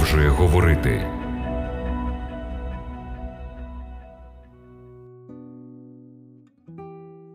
продовжує говорити.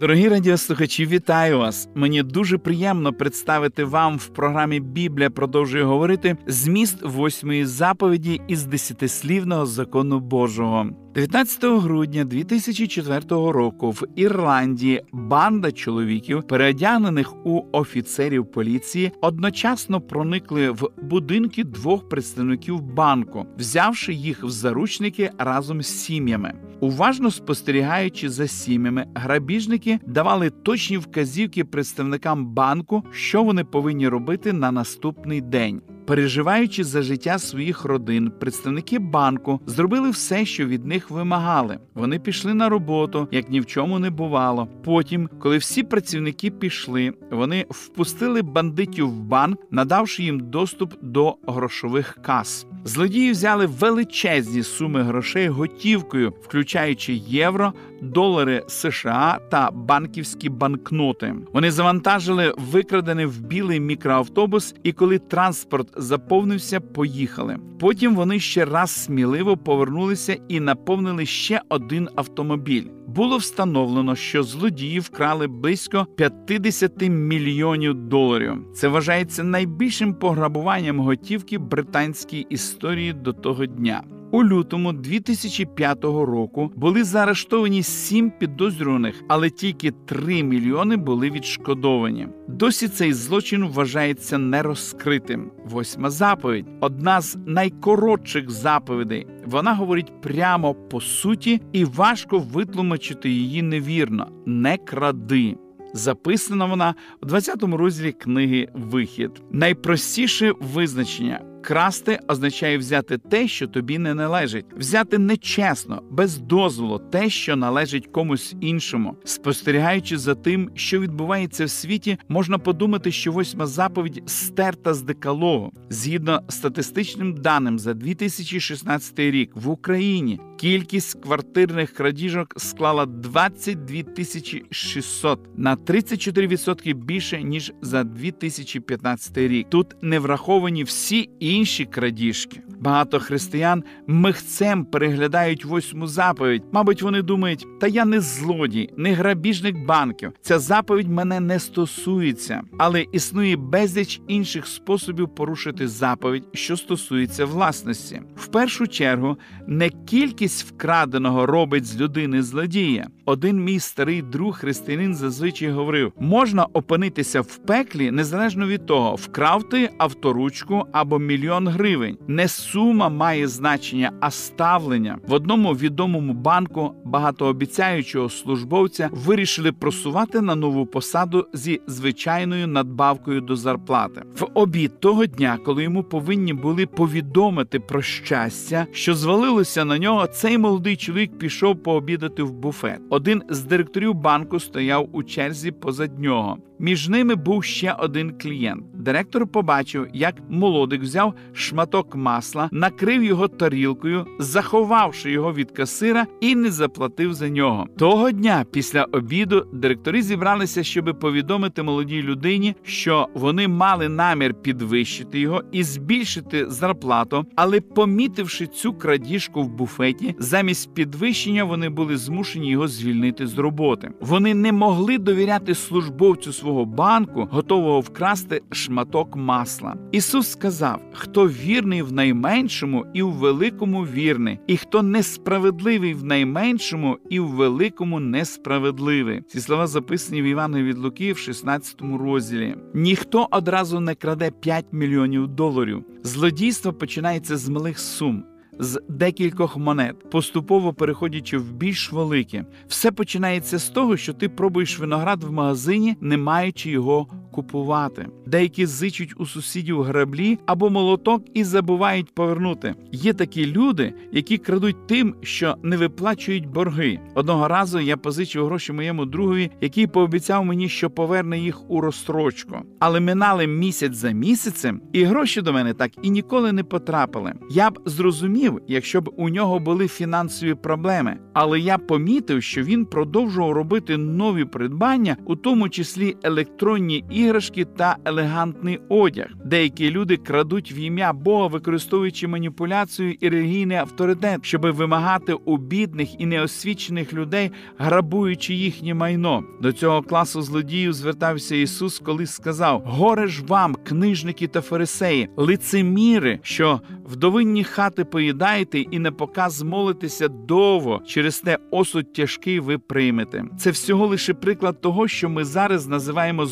Дорогі радіослухачі, вітаю вас! Мені дуже приємно представити вам в програмі Біблія продовжує говорити зміст восьмої заповіді із десятислівного закону Божого. 19 грудня 2004 року в Ірландії банда чоловіків, переодягнених у офіцерів поліції, одночасно проникли в будинки двох представників банку, взявши їх в заручники разом з сім'ями. Уважно спостерігаючи за сім'ями, грабіжники давали точні вказівки представникам банку, що вони повинні робити на наступний день. Переживаючи за життя своїх родин, представники банку зробили все, що від них вимагали. Вони пішли на роботу, як ні в чому не бувало. Потім, коли всі працівники пішли, вони впустили бандитів в банк, надавши їм доступ до грошових кас. Злодії взяли величезні суми грошей готівкою, включаючи євро, долари США та банківські банкноти. Вони завантажили викрадений в білий мікроавтобус, і коли транспорт заповнився, поїхали. Потім вони ще раз сміливо повернулися і наповнили ще один автомобіль. Було встановлено, що злодії вкрали близько 50 мільйонів доларів. Це вважається найбільшим пограбуванням готівки британській історії до того дня. У лютому 2005 року були заарештовані сім підозрюваних, але тільки 3 мільйони були відшкодовані. Досі цей злочин вважається нерозкритим. Восьма заповідь одна з найкоротших заповідей. Вона говорить прямо по суті, і важко витлумачити її невірно. Не кради. Записана вона у 20 розділі книги Вихід. Найпростіше визначення Красти означає взяти те, що тобі не належить, взяти нечесно, без дозволу, те, що належить комусь іншому. Спостерігаючи за тим, що відбувається в світі, можна подумати, що восьма заповідь стерта з декалогу. Згідно статистичним даним за 2016 рік в Україні кількість квартирних крадіжок склала 22 тисячі 600, на 34% більше ніж за 2015 рік. Тут не враховані всі інші крадіжки. Багато християн михцем переглядають восьму заповідь. Мабуть, вони думають, та я не злодій, не грабіжник банків. Ця заповідь мене не стосується, але існує безліч інших способів порушити заповідь, що стосується власності. В першу чергу не кількість вкраденого робить з людини злодія. Один мій старий друг християнин зазвичай говорив: можна опинитися в пеклі незалежно від того, вкрав ти авторучку або мільйон гривень. Не сума має значення, а ставлення в одному відомому банку багатообіцяючого службовця вирішили просувати на нову посаду зі звичайною надбавкою до зарплати. В обід того дня, коли йому повинні були повідомити про щастя, що звалилося на нього, цей молодий чоловік пішов пообідати в буфет. Один з директорів банку стояв у черзі позад нього. Між ними був ще один клієнт. Директор побачив, як молодик взяв шматок масла, накрив його тарілкою, заховавши його від касира і не заплатив за нього. Того дня, після обіду, директори зібралися, щоб повідомити молодій людині, що вони мали намір підвищити його і збільшити зарплату, але, помітивши цю крадіжку в буфеті, замість підвищення вони були змушені його звільнити з роботи. Вони не могли довіряти службовцю свого банку, готового вкрасти шматок масла. Ісус сказав: хто вірний в найменшому і в великому вірний, і хто несправедливий в найменшому і в великому несправедливий. Ці слова записані в Івана від Луки в 16 розділі. Ніхто одразу не краде 5 мільйонів доларів. Злодійство починається з малих сум з декількох монет, поступово переходячи в більш велике. Все починається з того, що ти пробуєш виноград в магазині, не маючи його купувати. Деякі зичуть у сусідів граблі або молоток і забувають повернути. Є такі люди, які крадуть тим, що не виплачують борги. Одного разу я позичив гроші моєму другові, який пообіцяв мені, що поверне їх у розстрочку. Але минали місяць за місяцем, і гроші до мене так і ніколи не потрапили. Я б зрозумів, якщо б у нього були фінансові проблеми, але я помітив, що він продовжував робити нові придбання, у тому числі електронні ігри іграшки та елегантний одяг. Деякі люди крадуть в ім'я Бога, використовуючи маніпуляцію і релігійний авторитет, щоб вимагати у бідних і неосвічених людей, грабуючи їхнє майно. До цього класу злодіїв звертався Ісус, коли сказав: Горе ж вам, книжники та фарисеї, лицеміри, що вдовинні хати поїдаєте і на показ молитеся довго, через те осуд тяжкий ви приймете. Це всього лише приклад того, що ми зараз називаємо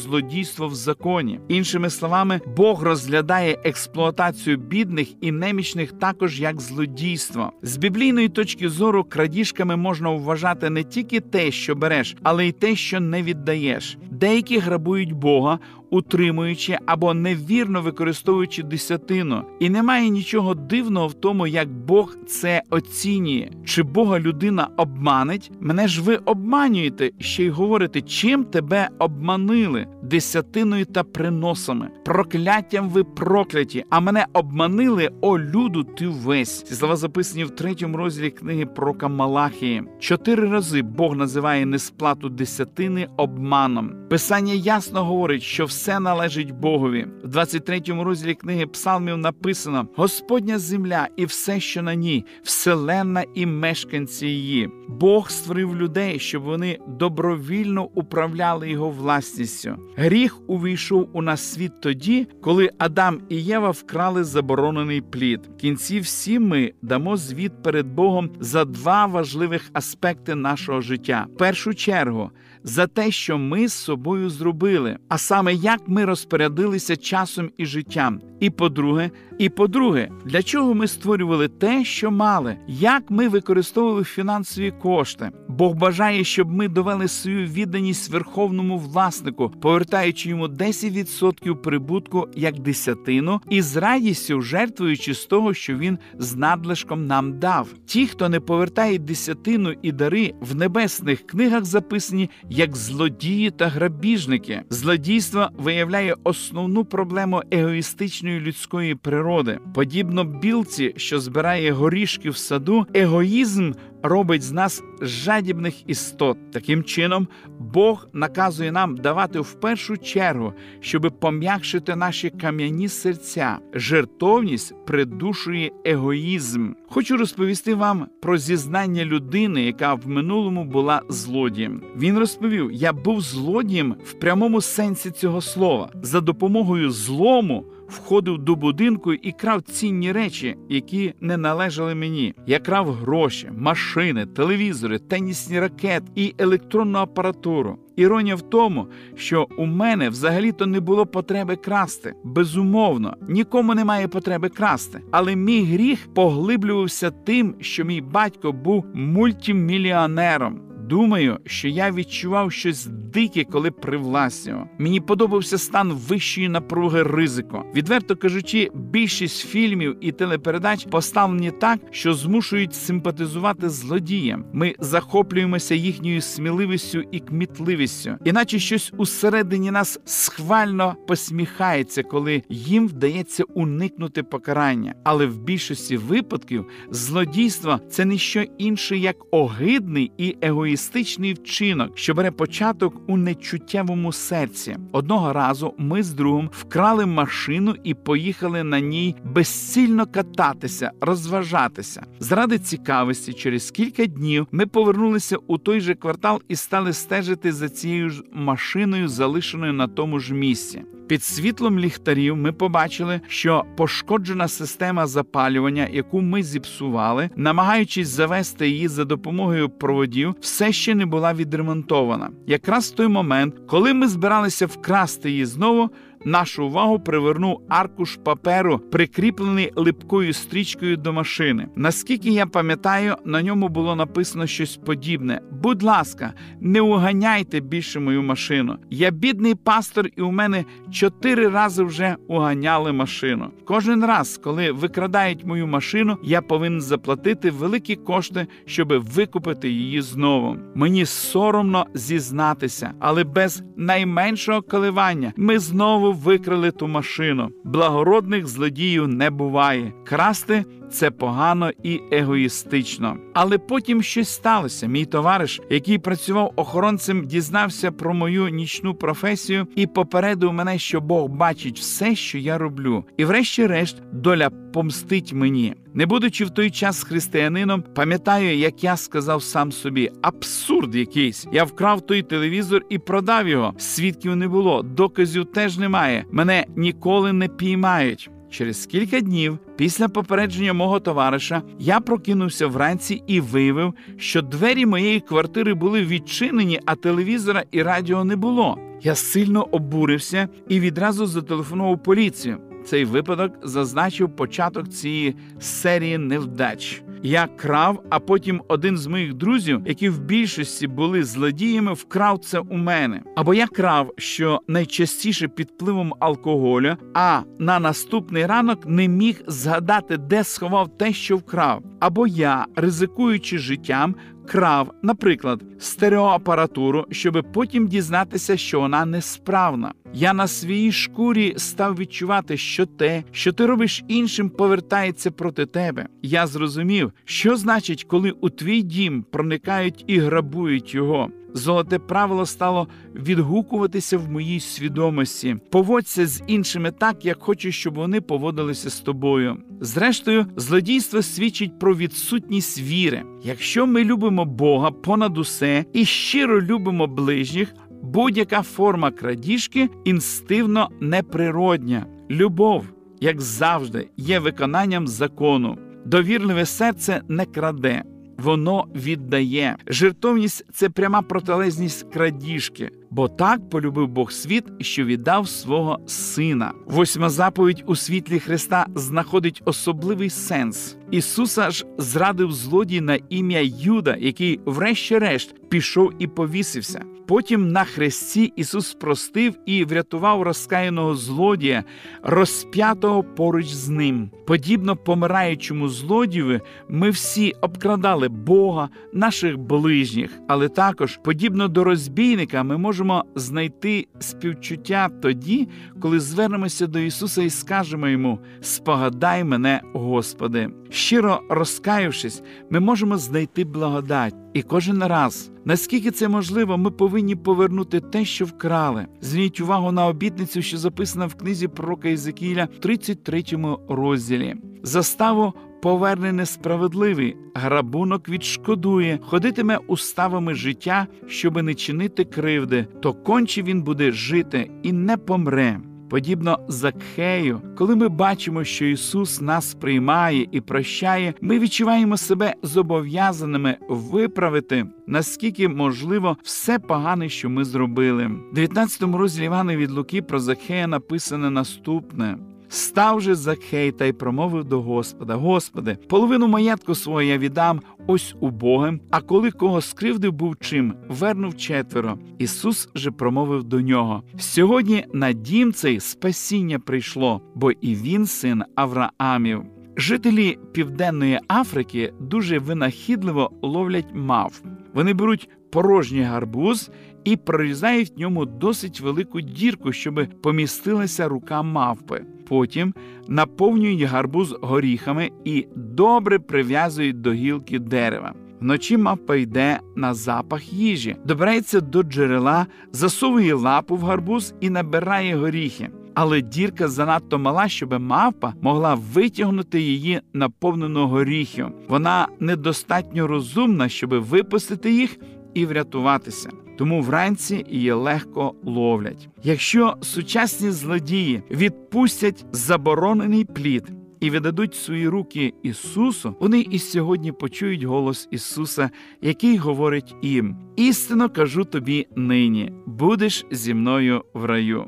злодійство в законі. Іншими словами, Бог розглядає експлуатацію бідних і немічних також як злодійство. З біблійної точки зору крадіжками можна вважати не тільки те, що береш, але й те, що не віддаєш. Деякі грабують Бога, утримуючи або невірно використовуючи десятину, і немає нічого дивного в тому, як Бог це оцінює. Чи Бога людина обманить? Мене ж ви обманюєте ще й говорите, чим тебе обманили десятиною та приносами. Прокляттям ви прокляті, а мене обманили, о люду, ти весь. Ці слова записані в третьому розділі книги пророка Малахії. Чотири рази Бог називає несплату десятини обманом. Писання ясно говорить, що все належить Богові. В 23-му розділі книги Псалмів написано: Господня земля і все, що на ній, вселенна і мешканці її. Бог створив людей, щоб вони добровільно управляли його власністю. Гріх увійшов у нас світ тоді, коли Адам і Єва вкрали заборонений плід. В кінці всі ми дамо звіт перед Богом за два важливих аспекти нашого життя. В першу чергу за те, що ми з собою зробили, а саме як ми розпорядилися часом і життям. І по-друге, і по-друге, для чого ми створювали те, що мали, як ми використовували фінансові кошти. Бог бажає, щоб ми довели свою відданість верховному власнику, повертаючи йому 10% прибутку як десятину, і з радістю жертвуючи з того, що він з надлишком нам дав. Ті, хто не повертає десятину і дари в небесних книгах, записані як злодії та грабіжники. Злодійство виявляє основну проблему егоїстичної людської природи. Подібно білці, що збирає горішки в саду, егоїзм робить з нас жадібних істот. Таким чином, Бог наказує нам давати в першу чергу, щоб пом'якшити наші кам'яні серця. Жертовність придушує егоїзм. Хочу розповісти вам про зізнання людини, яка в минулому була злодієм. Він розповів: я був злодієм в прямому сенсі цього слова за допомогою злому входив до будинку і крав цінні речі, які не належали мені. Я крав гроші, машини, телевізори, тенісні ракет і електронну апаратуру. Іронія в тому, що у мене взагалі-то не було потреби красти. Безумовно, нікому немає потреби красти. Але мій гріх поглиблювався тим, що мій батько був мультимільйонером. Думаю, що я відчував щось дике, коли привласнював. Мені подобався стан вищої напруги ризику. Відверто кажучи, більшість фільмів і телепередач поставлені так, що змушують симпатизувати злодіям. Ми захоплюємося їхньою сміливістю і кмітливістю, іначе щось усередині нас схвально посміхається, коли їм вдається уникнути покарання. Але в більшості випадків злодійство це не що інше, як огидний і егоїстичний вчинок, що бере початок у нечуттєвому серці. Одного разу ми з другом вкрали машину і поїхали на ній безцільно кататися, розважатися. Заради цікавості, через кілька днів ми повернулися у той же квартал і стали стежити за цією ж машиною, залишеною на тому ж місці. Під світлом ліхтарів ми побачили, що пошкоджена система запалювання, яку ми зіпсували, намагаючись завести її за допомогою проводів, все ще не була відремонтована. Якраз в той момент, коли ми збиралися вкрасти її знову нашу увагу привернув аркуш паперу, прикріплений липкою стрічкою до машини. Наскільки я пам'ятаю, на ньому було написано щось подібне. Будь ласка, не уганяйте більше мою машину. Я бідний пастор, і у мене чотири рази вже уганяли машину. Кожен раз, коли викрадають мою машину, я повинен заплатити великі кошти, щоб викупити її знову. Мені соромно зізнатися, але без найменшого коливання ми знову викрали ту машину. Благородних злодіїв не буває. Красти це погано і егоїстично. Але потім щось сталося. Мій товариш, який працював охоронцем, дізнався про мою нічну професію і попередив мене, що Бог бачить все, що я роблю. І, врешті-решт, доля помстить мені. Не будучи в той час християнином, пам'ятаю, як я сказав сам собі: абсурд якийсь. Я вкрав той телевізор і продав його. Свідків не було, доказів теж немає. Мене ніколи не піймають. Через кілька днів після попередження мого товариша я прокинувся вранці і виявив, що двері моєї квартири були відчинені, а телевізора і радіо не було. Я сильно обурився і відразу зателефонував поліцію. Цей випадок зазначив початок цієї серії невдач. Я крав, а потім один з моїх друзів, які в більшості були злодіями, вкрав це у мене. Або я крав, що найчастіше під впливом алкоголю, а на наступний ранок не міг згадати, де сховав те, що вкрав. Або я, ризикуючи життям, крав, наприклад, стереоапаратуру, щоб потім дізнатися, що вона несправна. Я на своїй шкурі став відчувати, що те, що ти робиш іншим, повертається проти тебе. Я зрозумів, що значить, коли у твій дім проникають і грабують його. Золоте правило стало відгукуватися в моїй свідомості. Поводься з іншими так, як хочеш, щоб вони поводилися з тобою. Зрештою, злодійство свідчить про відсутність віри. Якщо ми любимо Бога понад усе і щиро любимо ближніх, будь-яка форма крадіжки інстивно неприродня. Любов, як завжди, є виконанням закону. Довірливе серце не краде воно віддає. Жертовність це пряма протилежність крадіжки, бо так полюбив Бог світ, що віддав свого сина. Восьма заповідь у світлі Христа знаходить особливий сенс. Ісуса ж зрадив злодій на ім'я Юда, який, врешті-решт, пішов і повісився. Потім на хресті Ісус простив і врятував розкаяного злодія, розп'ятого поруч з ним. Подібно помираючому злодію, ми всі обкрадали Бога, наших ближніх, але також, подібно до розбійника, ми можемо знайти співчуття тоді, коли звернемося до Ісуса і скажемо йому: Спогадай мене, Господи. Щиро розкаявшись, ми можемо знайти благодать. І кожен раз, наскільки це можливо, ми повинні повернути те, що вкрали. Зверніть увагу на обітницю, що записана в книзі пророка Єзекіля в 33 розділі. Заставу поверне несправедливий, грабунок відшкодує, ходитиме уставами життя, щоби не чинити кривди, то конче він буде жити і не помре. Подібно Закхею, коли ми бачимо, що Ісус нас приймає і прощає, ми відчуваємо себе зобов'язаними виправити наскільки можливо все погане, що ми зробили. В 19 розділі Івана від Луки про Закхея написане наступне. Став же Закхей та й промовив до Господа: Господи, половину маєтку свого я віддам ось убогим, а коли кого скривдив був чим, вернув четверо. Ісус же промовив до нього: Сьогодні на дім цей спасіння прийшло, бо і він син Авраамів. Жителі Південної Африки дуже винахідливо ловлять мав. Вони беруть порожній гарбуз і прорізають в ньому досить велику дірку, щоб помістилася рука мавпи. Потім наповнюють гарбуз горіхами і добре прив'язують до гілки дерева. Вночі мавпа йде на запах їжі, добирається до джерела, засовує лапу в гарбуз і набирає горіхи. Але дірка занадто мала, щоб мавпа могла витягнути її наповнену горіхів. Вона недостатньо розумна, щоб випустити їх і врятуватися. Тому вранці її легко ловлять. Якщо сучасні злодії відпустять заборонений плід і видадуть свої руки Ісусу, вони і сьогодні почують голос Ісуса, який говорить їм: істинно кажу тобі нині, будеш зі мною в раю.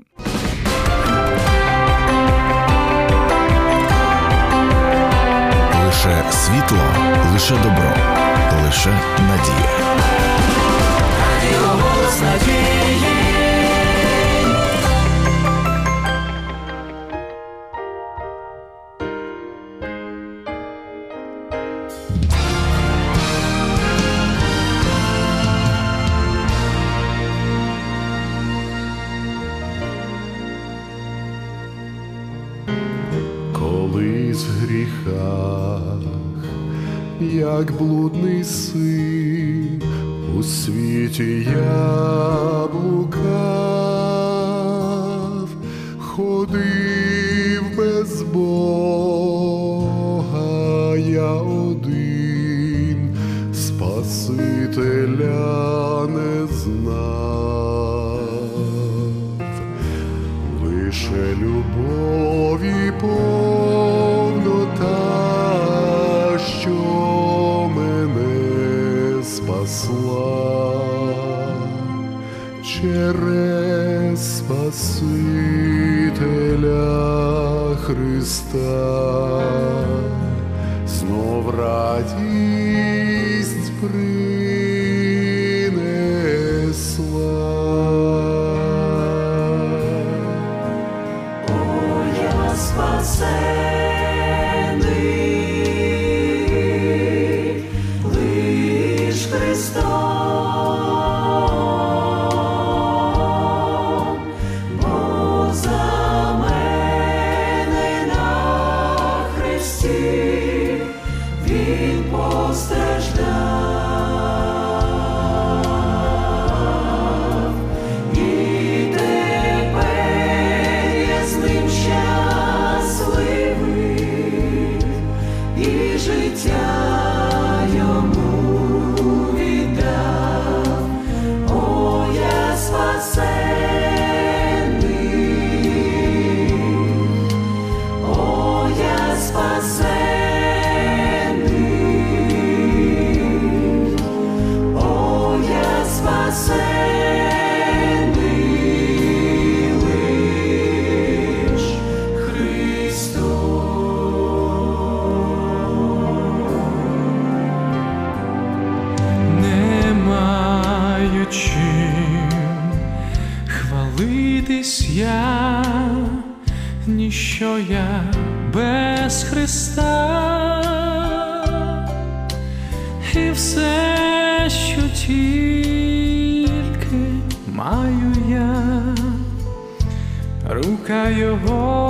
Лише світло, лише добро, лише надія голос надії. В гріхах, як блудний син світі я ходив без Бога я один, Спасителя не знав, лише любові повнота, що мене спасла через Спасителя Христа знов радість принесла. О, я спасений, лиш Христос. now you're home.